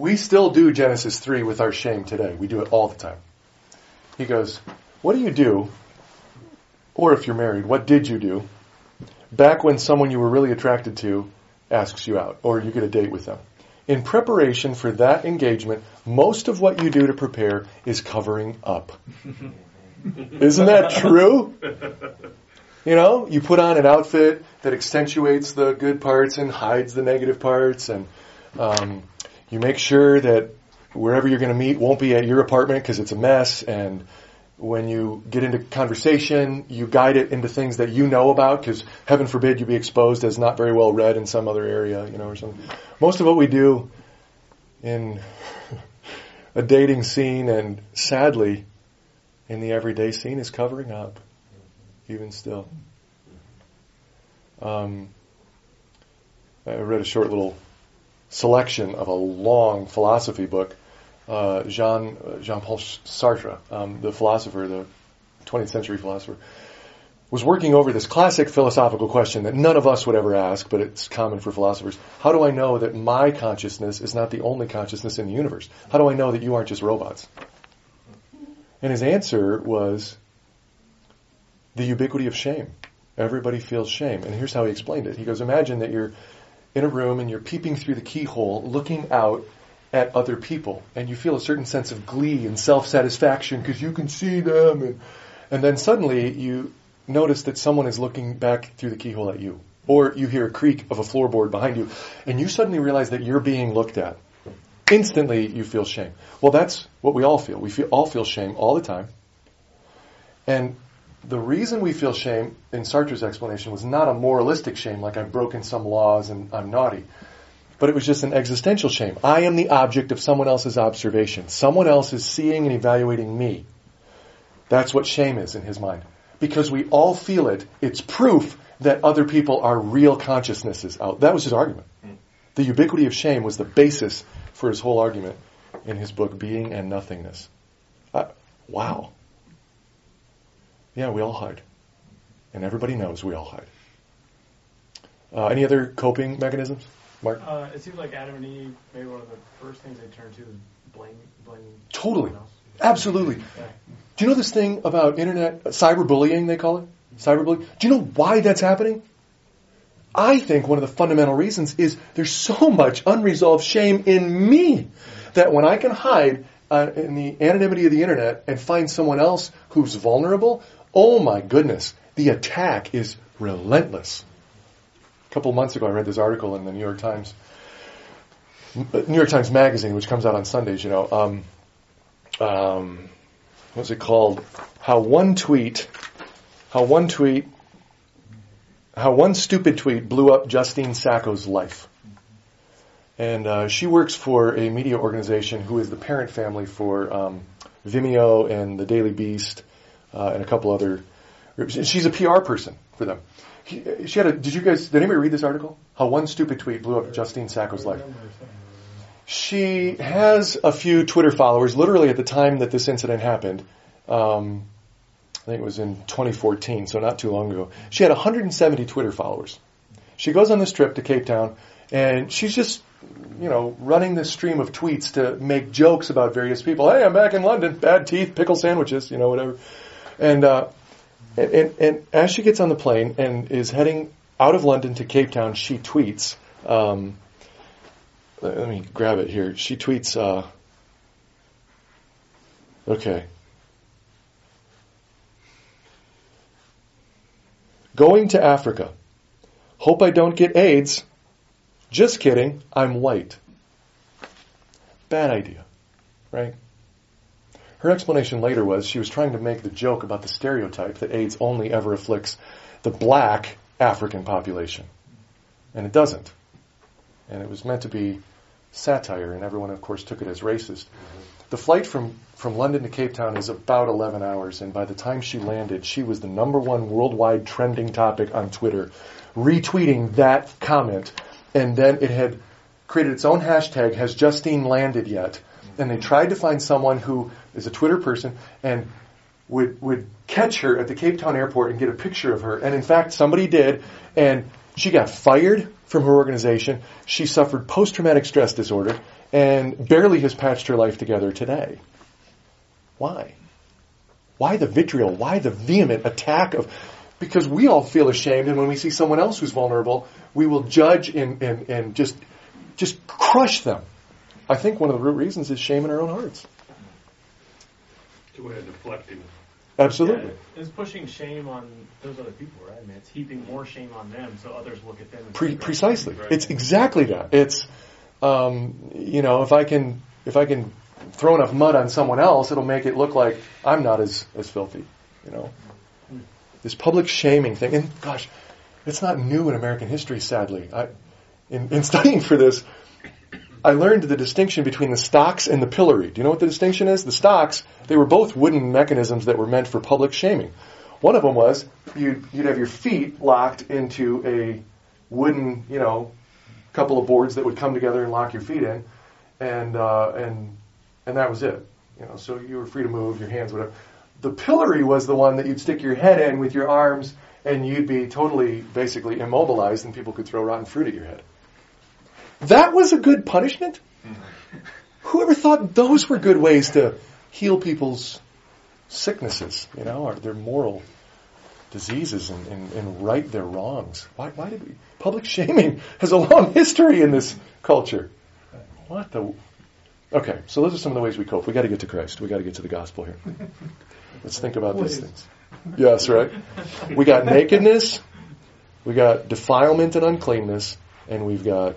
we still do Genesis three with our shame today. We do it all the time. He goes, "What do you do?" Or if you're married, what did you do back when someone you were really attracted to asks you out, or you get a date with them? In preparation for that engagement, most of what you do to prepare is covering up. [laughs] Isn't that true? You know, you put on an outfit that accentuates the good parts and hides the negative parts, and um, you make sure that wherever you're going to meet won't be at your apartment because it's a mess. And when you get into conversation, you guide it into things that you know about because heaven forbid you be exposed as not very well read in some other area, you know, or something. Most of what we do in [laughs] a dating scene and sadly in the everyday scene is covering up, even still. Um, I read a short little selection of a long philosophy book. Uh, Jean Jean Paul Sartre, um, the philosopher, the 20th century philosopher, was working over this classic philosophical question that none of us would ever ask, but it's common for philosophers. How do I know that my consciousness is not the only consciousness in the universe? How do I know that you aren't just robots? And his answer was the ubiquity of shame. Everybody feels shame. And here's how he explained it. He goes, imagine that you're in a room and you're peeping through the keyhole, looking out at other people, and you feel a certain sense of glee and self-satisfaction because you can see them, and, and then suddenly you notice that someone is looking back through the keyhole at you, or you hear a creak of a floorboard behind you, and you suddenly realize that you're being looked at. Instantly, you feel shame. Well, that's what we all feel. We feel, all feel shame all the time. And the reason we feel shame in Sartre's explanation was not a moralistic shame, like I've broken some laws and I'm naughty, but it was just an existential shame. I am the object of someone else's observation. Someone else is seeing and evaluating me. That's what shame is in his mind. Because we all feel it, it's proof that other people are real consciousnesses out. That was his argument. The ubiquity of shame was the basis for his whole argument in his book, Being and Nothingness. Uh, wow. Yeah, we all hide. And everybody knows we all hide. Uh, any other coping mechanisms? Mark? Uh, it seems like Adam and Eve, maybe one of the first things they turned to is blame, blame. Totally. Absolutely. Yeah. Do you know this thing about internet cyberbullying? They call it cyberbullying. Do you know why that's happening? I think one of the fundamental reasons is there's so [laughs] much unresolved shame in me that when I can hide uh, in the anonymity of the internet and find someone else who's vulnerable, oh my goodness, the attack is relentless. A couple months ago, I read this article in the New York Times, New York Times Magazine, which comes out on Sundays. You know, um, um, what's it called? How one tweet, how one tweet, how one stupid tweet blew up Justine Sacco's life. And uh, she works for a media organization who is the parent family for um, Vimeo and the Daily Beast uh, and a couple other. She's a PR person for them. He, she had a. Did you guys? Did anybody read this article? How one stupid tweet blew up Justine Sacco's life. She has a few Twitter followers. Literally at the time that this incident happened, um, I think it was in 2014, so not too long ago. She had 170 Twitter followers. She goes on this trip to Cape Town, and she's just, you know, running this stream of tweets to make jokes about various people. Hey, I'm back in London. Bad teeth, pickle sandwiches, you know, whatever. And uh, and, and, and as she gets on the plane and is heading out of London to Cape Town, she tweets. Um, let let me grab it here. She tweets. Uh, okay. Going to Africa. Hope I don't get AIDS. Just kidding. I'm white. Bad idea, right? Her explanation later was she was trying to make the joke about the stereotype that AIDS only ever afflicts the black African population. And it doesn't. And it was meant to be satire, and everyone, of course, took it as racist. The flight from, from London to Cape Town is about 11 hours, and by the time she landed, she was the number one worldwide trending topic on Twitter, retweeting that comment. And then it had created its own hashtag, Has Justine Landed Yet? And they tried to find someone who is a Twitter person and would, would catch her at the Cape Town airport and get a picture of her. And in fact, somebody did, and she got fired from her organization. She suffered post traumatic stress disorder and barely has patched her life together today. Why? Why the vitriol? Why the vehement attack of. Because we all feel ashamed, and when we see someone else who's vulnerable, we will judge and, and, and just, just crush them. I think one of the root reasons is shame in our own hearts. Two way of deflecting. Absolutely. Yeah, it's pushing shame on those other people, right? I mean, it's heaping more shame on them, so others look at them. And Pre- precisely. Right. It's exactly that. It's, um, you know, if I can, if I can throw enough mud on someone else, it'll make it look like I'm not as, as filthy, you know. This public shaming thing, and gosh, it's not new in American history, sadly. I, in, in [laughs] studying for this, I learned the distinction between the stocks and the pillory. Do you know what the distinction is? The stocks, they were both wooden mechanisms that were meant for public shaming. One of them was you'd, you'd have your feet locked into a wooden, you know, couple of boards that would come together and lock your feet in, and uh, and and that was it. You know, so you were free to move your hands, whatever. The pillory was the one that you'd stick your head in with your arms, and you'd be totally, basically immobilized, and people could throw rotten fruit at your head. That was a good punishment. Mm-hmm. Whoever thought those were good ways to heal people's sicknesses, you know, or their moral diseases and, and, and right their wrongs. Why, why did we? Public [laughs] shaming has a long history in this culture. What the? Okay, so those are some of the ways we cope. We got to get to Christ. We got to get to the gospel here. Let's think about these things. Yes, right. We got nakedness, we got defilement and uncleanness, and we've got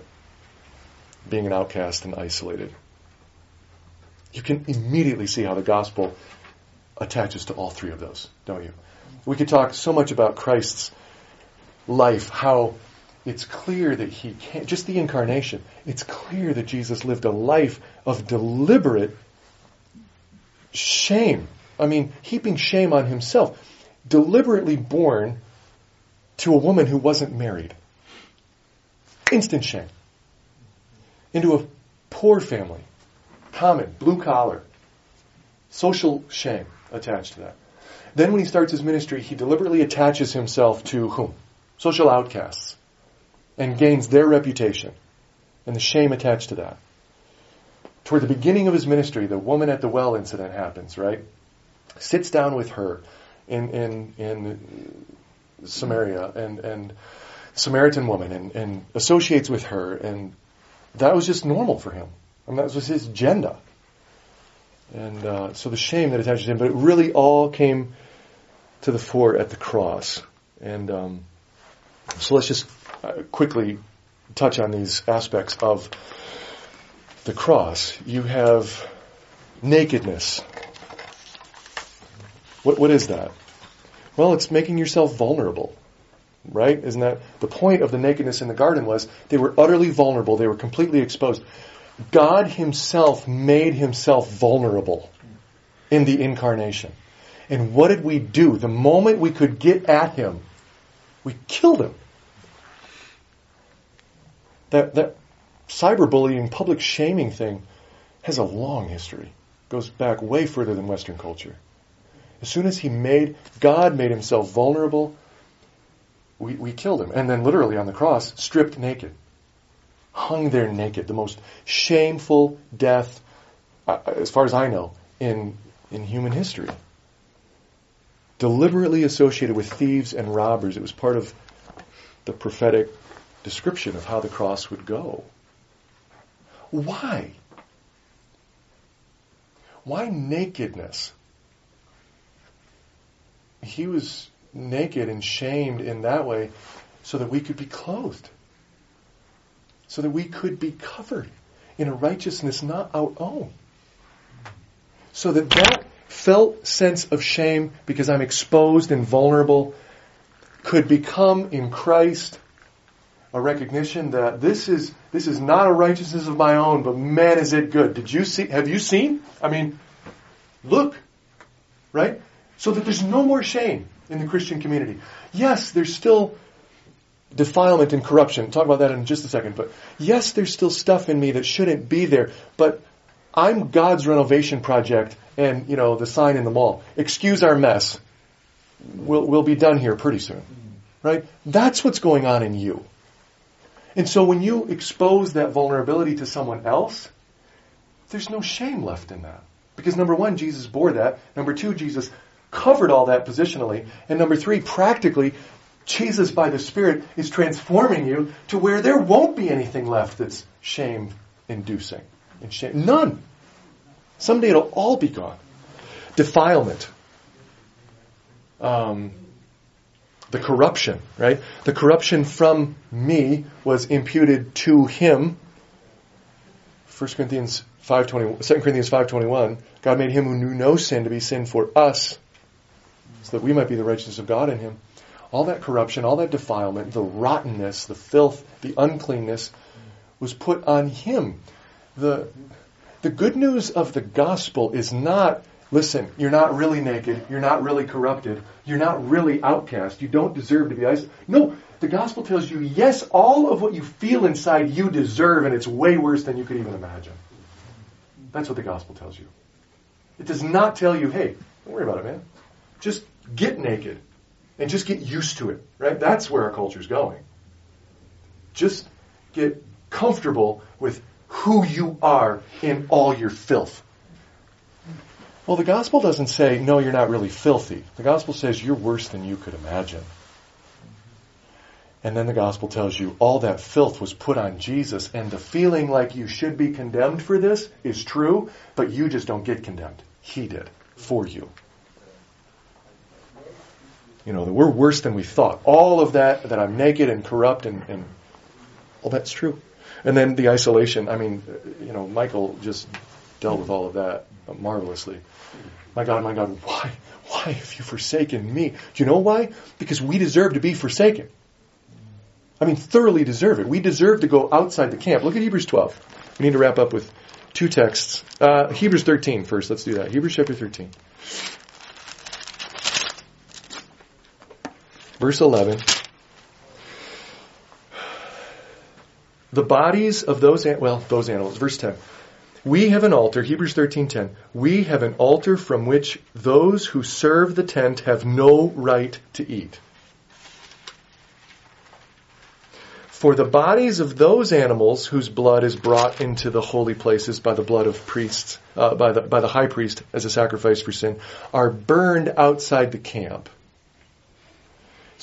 being an outcast and isolated. You can immediately see how the gospel attaches to all three of those, don't you? We could talk so much about Christ's life, how it's clear that he can't, just the incarnation, it's clear that Jesus lived a life of deliberate shame. I mean, heaping shame on himself. Deliberately born to a woman who wasn't married. Instant shame. Into a poor family. Common, blue collar. Social shame attached to that. Then when he starts his ministry, he deliberately attaches himself to whom? Social outcasts. And gains their reputation. And the shame attached to that. Toward the beginning of his ministry, the woman at the well incident happens, right? Sits down with her in, in, in Samaria and, and Samaritan woman and, and associates with her and that was just normal for him. I mean, that was his agenda. And uh, so the shame that attaches to him, but it really all came to the fore at the cross. And um, so let's just uh, quickly touch on these aspects of the cross. You have nakedness. What, what is that? Well, it's making yourself vulnerable. Right? Isn't that the point of the nakedness in the garden was they were utterly vulnerable. They were completely exposed. God himself made himself vulnerable in the incarnation. And what did we do? The moment we could get at him, we killed him. That, that cyberbullying, public shaming thing has a long history. Goes back way further than Western culture. As soon as he made, God made himself vulnerable, we, we killed him. And then literally on the cross, stripped naked. Hung there naked. The most shameful death, uh, as far as I know, in, in human history. Deliberately associated with thieves and robbers. It was part of the prophetic description of how the cross would go. Why? Why nakedness? He was naked and shamed in that way so that we could be clothed. So that we could be covered in a righteousness not our own. So that that felt sense of shame because I'm exposed and vulnerable could become in Christ a recognition that this is this is not a righteousness of my own, but man is it good. Did you see have you seen? I mean, look. Right? So that there's no more shame in the Christian community. Yes, there's still defilement and corruption. Talk about that in just a second. But yes, there's still stuff in me that shouldn't be there. But I'm God's renovation project and, you know, the sign in the mall. Excuse our mess. We'll, we'll be done here pretty soon. Right? That's what's going on in you. And so when you expose that vulnerability to someone else, there's no shame left in that. Because number one, Jesus bore that. Number two, Jesus covered all that positionally. And number three, practically, Jesus by the Spirit is transforming you to where there won't be anything left that's shame inducing. And shame. None. Someday it'll all be gone. Defilement. Um, the corruption, right? The corruption from me was imputed to him. 1 Corinthians 5.21, 2 Corinthians 5.21, God made him who knew no sin to be sin for us, so that we might be the righteousness of God in him. All that corruption, all that defilement, the rottenness, the filth, the uncleanness was put on him. The, the good news of the gospel is not, listen, you're not really naked, you're not really corrupted, you're not really outcast, you don't deserve to be isolated. No, the gospel tells you, yes, all of what you feel inside you deserve, and it's way worse than you could even imagine. That's what the gospel tells you. It does not tell you, hey, don't worry about it, man. Just get naked and just get used to it, right? That's where our culture's going. Just get comfortable with who you are in all your filth. Well, the gospel doesn't say, no, you're not really filthy. The gospel says you're worse than you could imagine. And then the gospel tells you all that filth was put on Jesus, and the feeling like you should be condemned for this is true, but you just don't get condemned. He did for you. You know, that we're worse than we thought. All of that, that I'm naked and corrupt and, and all that's true. And then the isolation, I mean, you know, Michael just dealt with all of that marvelously. My God, my God, why, why have you forsaken me? Do you know why? Because we deserve to be forsaken. I mean, thoroughly deserve it. We deserve to go outside the camp. Look at Hebrews 12. We need to wrap up with two texts. Uh, Hebrews 13 first. Let's do that. Hebrews chapter 13. Verse 11. The bodies of those, well, those animals. Verse 10. We have an altar, Hebrews 13:10. We have an altar from which those who serve the tent have no right to eat. For the bodies of those animals whose blood is brought into the holy places by the blood of priests, uh, by the by the high priest as a sacrifice for sin, are burned outside the camp.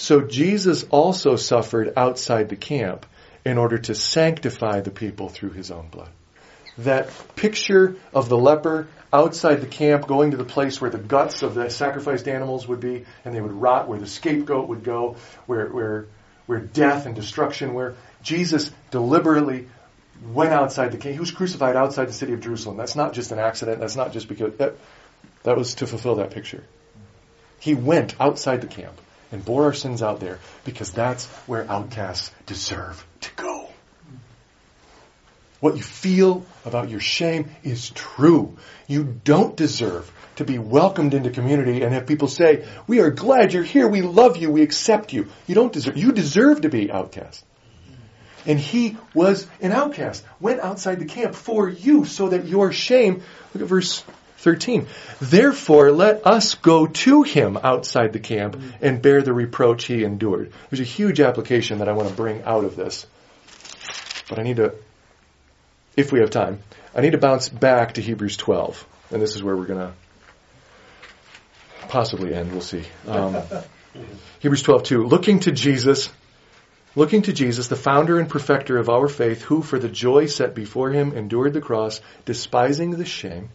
So Jesus also suffered outside the camp in order to sanctify the people through his own blood that picture of the leper outside the camp going to the place where the guts of the sacrificed animals would be and they would rot, where the scapegoat would go, where, where, where death and destruction were. Jesus deliberately went outside the camp. He was crucified outside the city of Jerusalem. That's not just an accident. That's not just because that, that was to fulfill that picture. He went outside the camp and bore our sins out there because that's where outcasts deserve to go. What you feel about your shame is true. You don't deserve to be welcomed into community and have people say, we are glad you're here, we love you, we accept you. You don't deserve, you deserve to be outcast. And he was an outcast, went outside the camp for you so that your shame, look at verse 13. Therefore, let us go to him outside the camp and bear the reproach he endured. There's a huge application that I want to bring out of this. But I need to if we have time, I need to bounce back to Hebrews 12. And this is where we're going to possibly end. We'll see. Um, [laughs] Hebrews 12, 2. Looking to Jesus, looking to Jesus, the founder and perfecter of our faith, who for the joy set before him endured the cross, despising the shame,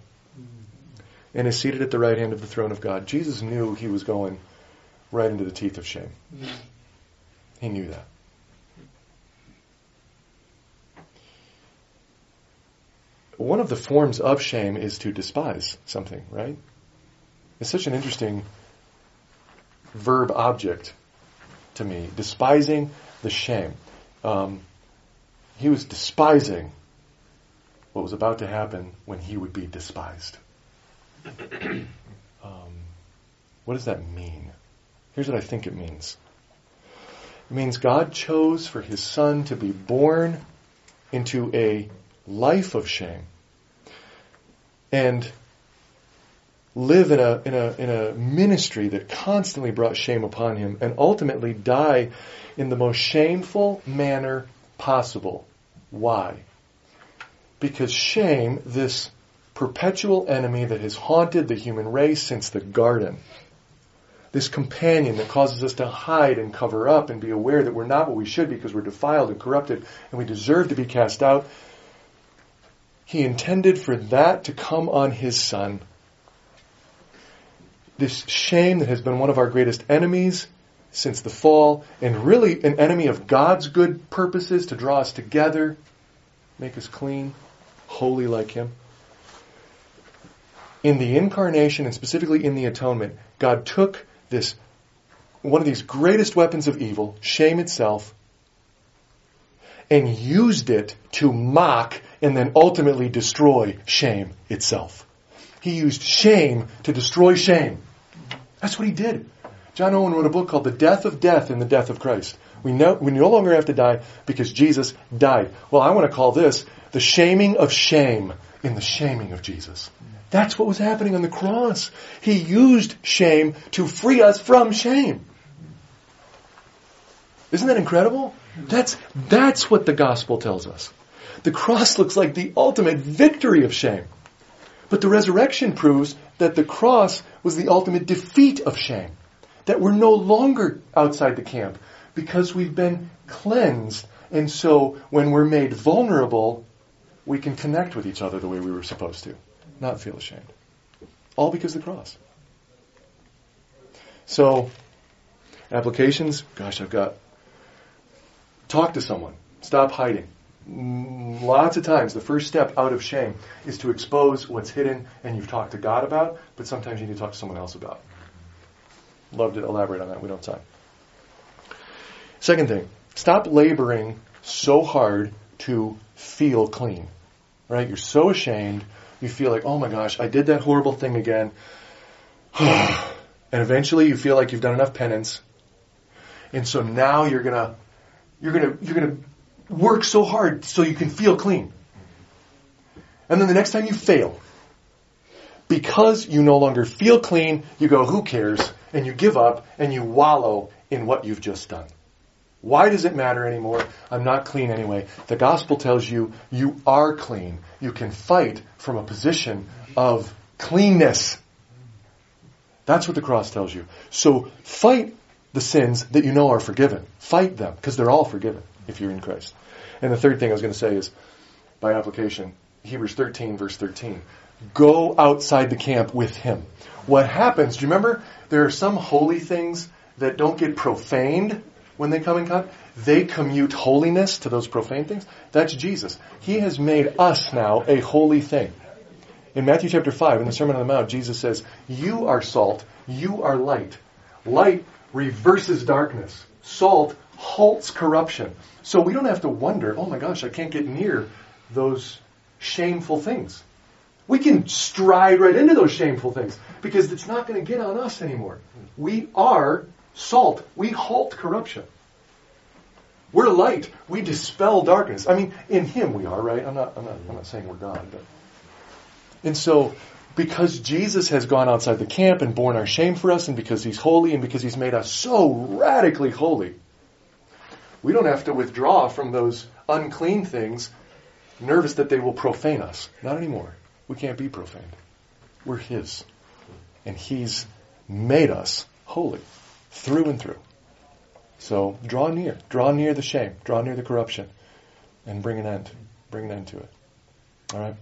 and is seated at the right hand of the throne of God. Jesus knew he was going right into the teeth of shame. He knew that. one of the forms of shame is to despise something, right? It's such an interesting verb object to me. Despising the shame. Um, he was despising what was about to happen when he would be despised. [clears throat] Um, what does that mean? Here's what I think it means. It means God chose for his son to be born into a life of shame and live in a, in a, in a ministry that constantly brought shame upon him and ultimately die in the most shameful manner possible. Why? Because shame, this perpetual enemy that has haunted the human race since the garden, this companion that causes us to hide and cover up and be aware that we're not what we should be, because we're defiled and corrupted and we deserve to be cast out, he intended for that to come on his son. This shame that has been one of our greatest enemies since the fall, and really an enemy of God's good purposes to draw us together, make us clean, holy like him. In the incarnation, and specifically in the atonement, God took this one of these greatest weapons of evil, shame itself, and used it to mock and then ultimately destroy shame itself. He used shame to destroy shame. That's what he did. John Owen wrote a book called The Death of Death and the Death of Christ. We, know, we no longer have to die because Jesus died. Well, I want to call this the shaming of shame in the shaming of Jesus. That's what was happening on the cross. He used shame to free us from shame. Isn't that incredible? That's, that's what the gospel tells us. The cross looks like the ultimate victory of shame. But the resurrection proves that the cross was the ultimate defeat of shame. That we're no longer outside the camp because we've been cleansed. And so when we're made vulnerable, we can connect with each other the way we were supposed to, not feel ashamed. All because of the cross. So, applications, gosh, I've got talk to someone. Stop hiding. Lots of times, the first step out of shame is to expose what's hidden and you've talked to God about, but sometimes you need to talk to someone else about. Love to elaborate on that. We don't have time. Second thing, stop laboring so hard to feel clean. Right? You're so ashamed. You feel like, oh my gosh, I did that horrible thing again. [sighs] and eventually you feel like you've done enough penance. And so now you're gonna, you're gonna, you're gonna work so hard so you can feel clean. And then the next time you fail, because you no longer feel clean, you go, who cares? And you give up and you wallow in what you've just done. Why does it matter anymore? I'm not clean anyway. The gospel tells you you are clean. You can fight from a position of cleanness. That's what the cross tells you. So fight the sins that you know are forgiven. Fight them because they're all forgiven if you're in Christ. And the third thing I was going to say is by application, Hebrews 13 verse 13. Go outside the camp with him. What happens, do you remember there are some holy things that don't get profaned when they come in contact? They commute holiness to those profane things. That's Jesus. He has made us now a holy thing. In Matthew chapter 5, in the Sermon on the Mount, Jesus says, You are salt, you are light. Light reverses darkness. Salt halts corruption. So we don't have to wonder, oh my gosh, I can't get near those shameful things. We can stride right into those shameful things because it's not going to get on us anymore. We are salt. We halt corruption. We're light. We dispel darkness. I mean, in Him we are, right? I'm not, I'm not, I'm not saying we're God, but. And so, because Jesus has gone outside the camp and borne our shame for us, and because He's holy, and because He's made us so radically holy, we don't have to withdraw from those unclean things, nervous that they will profane us. Not anymore. We can't be profaned. We're His. And He's made us holy through and through. So draw near. Draw near the shame. Draw near the corruption. And bring an end. Bring an end to it. All right?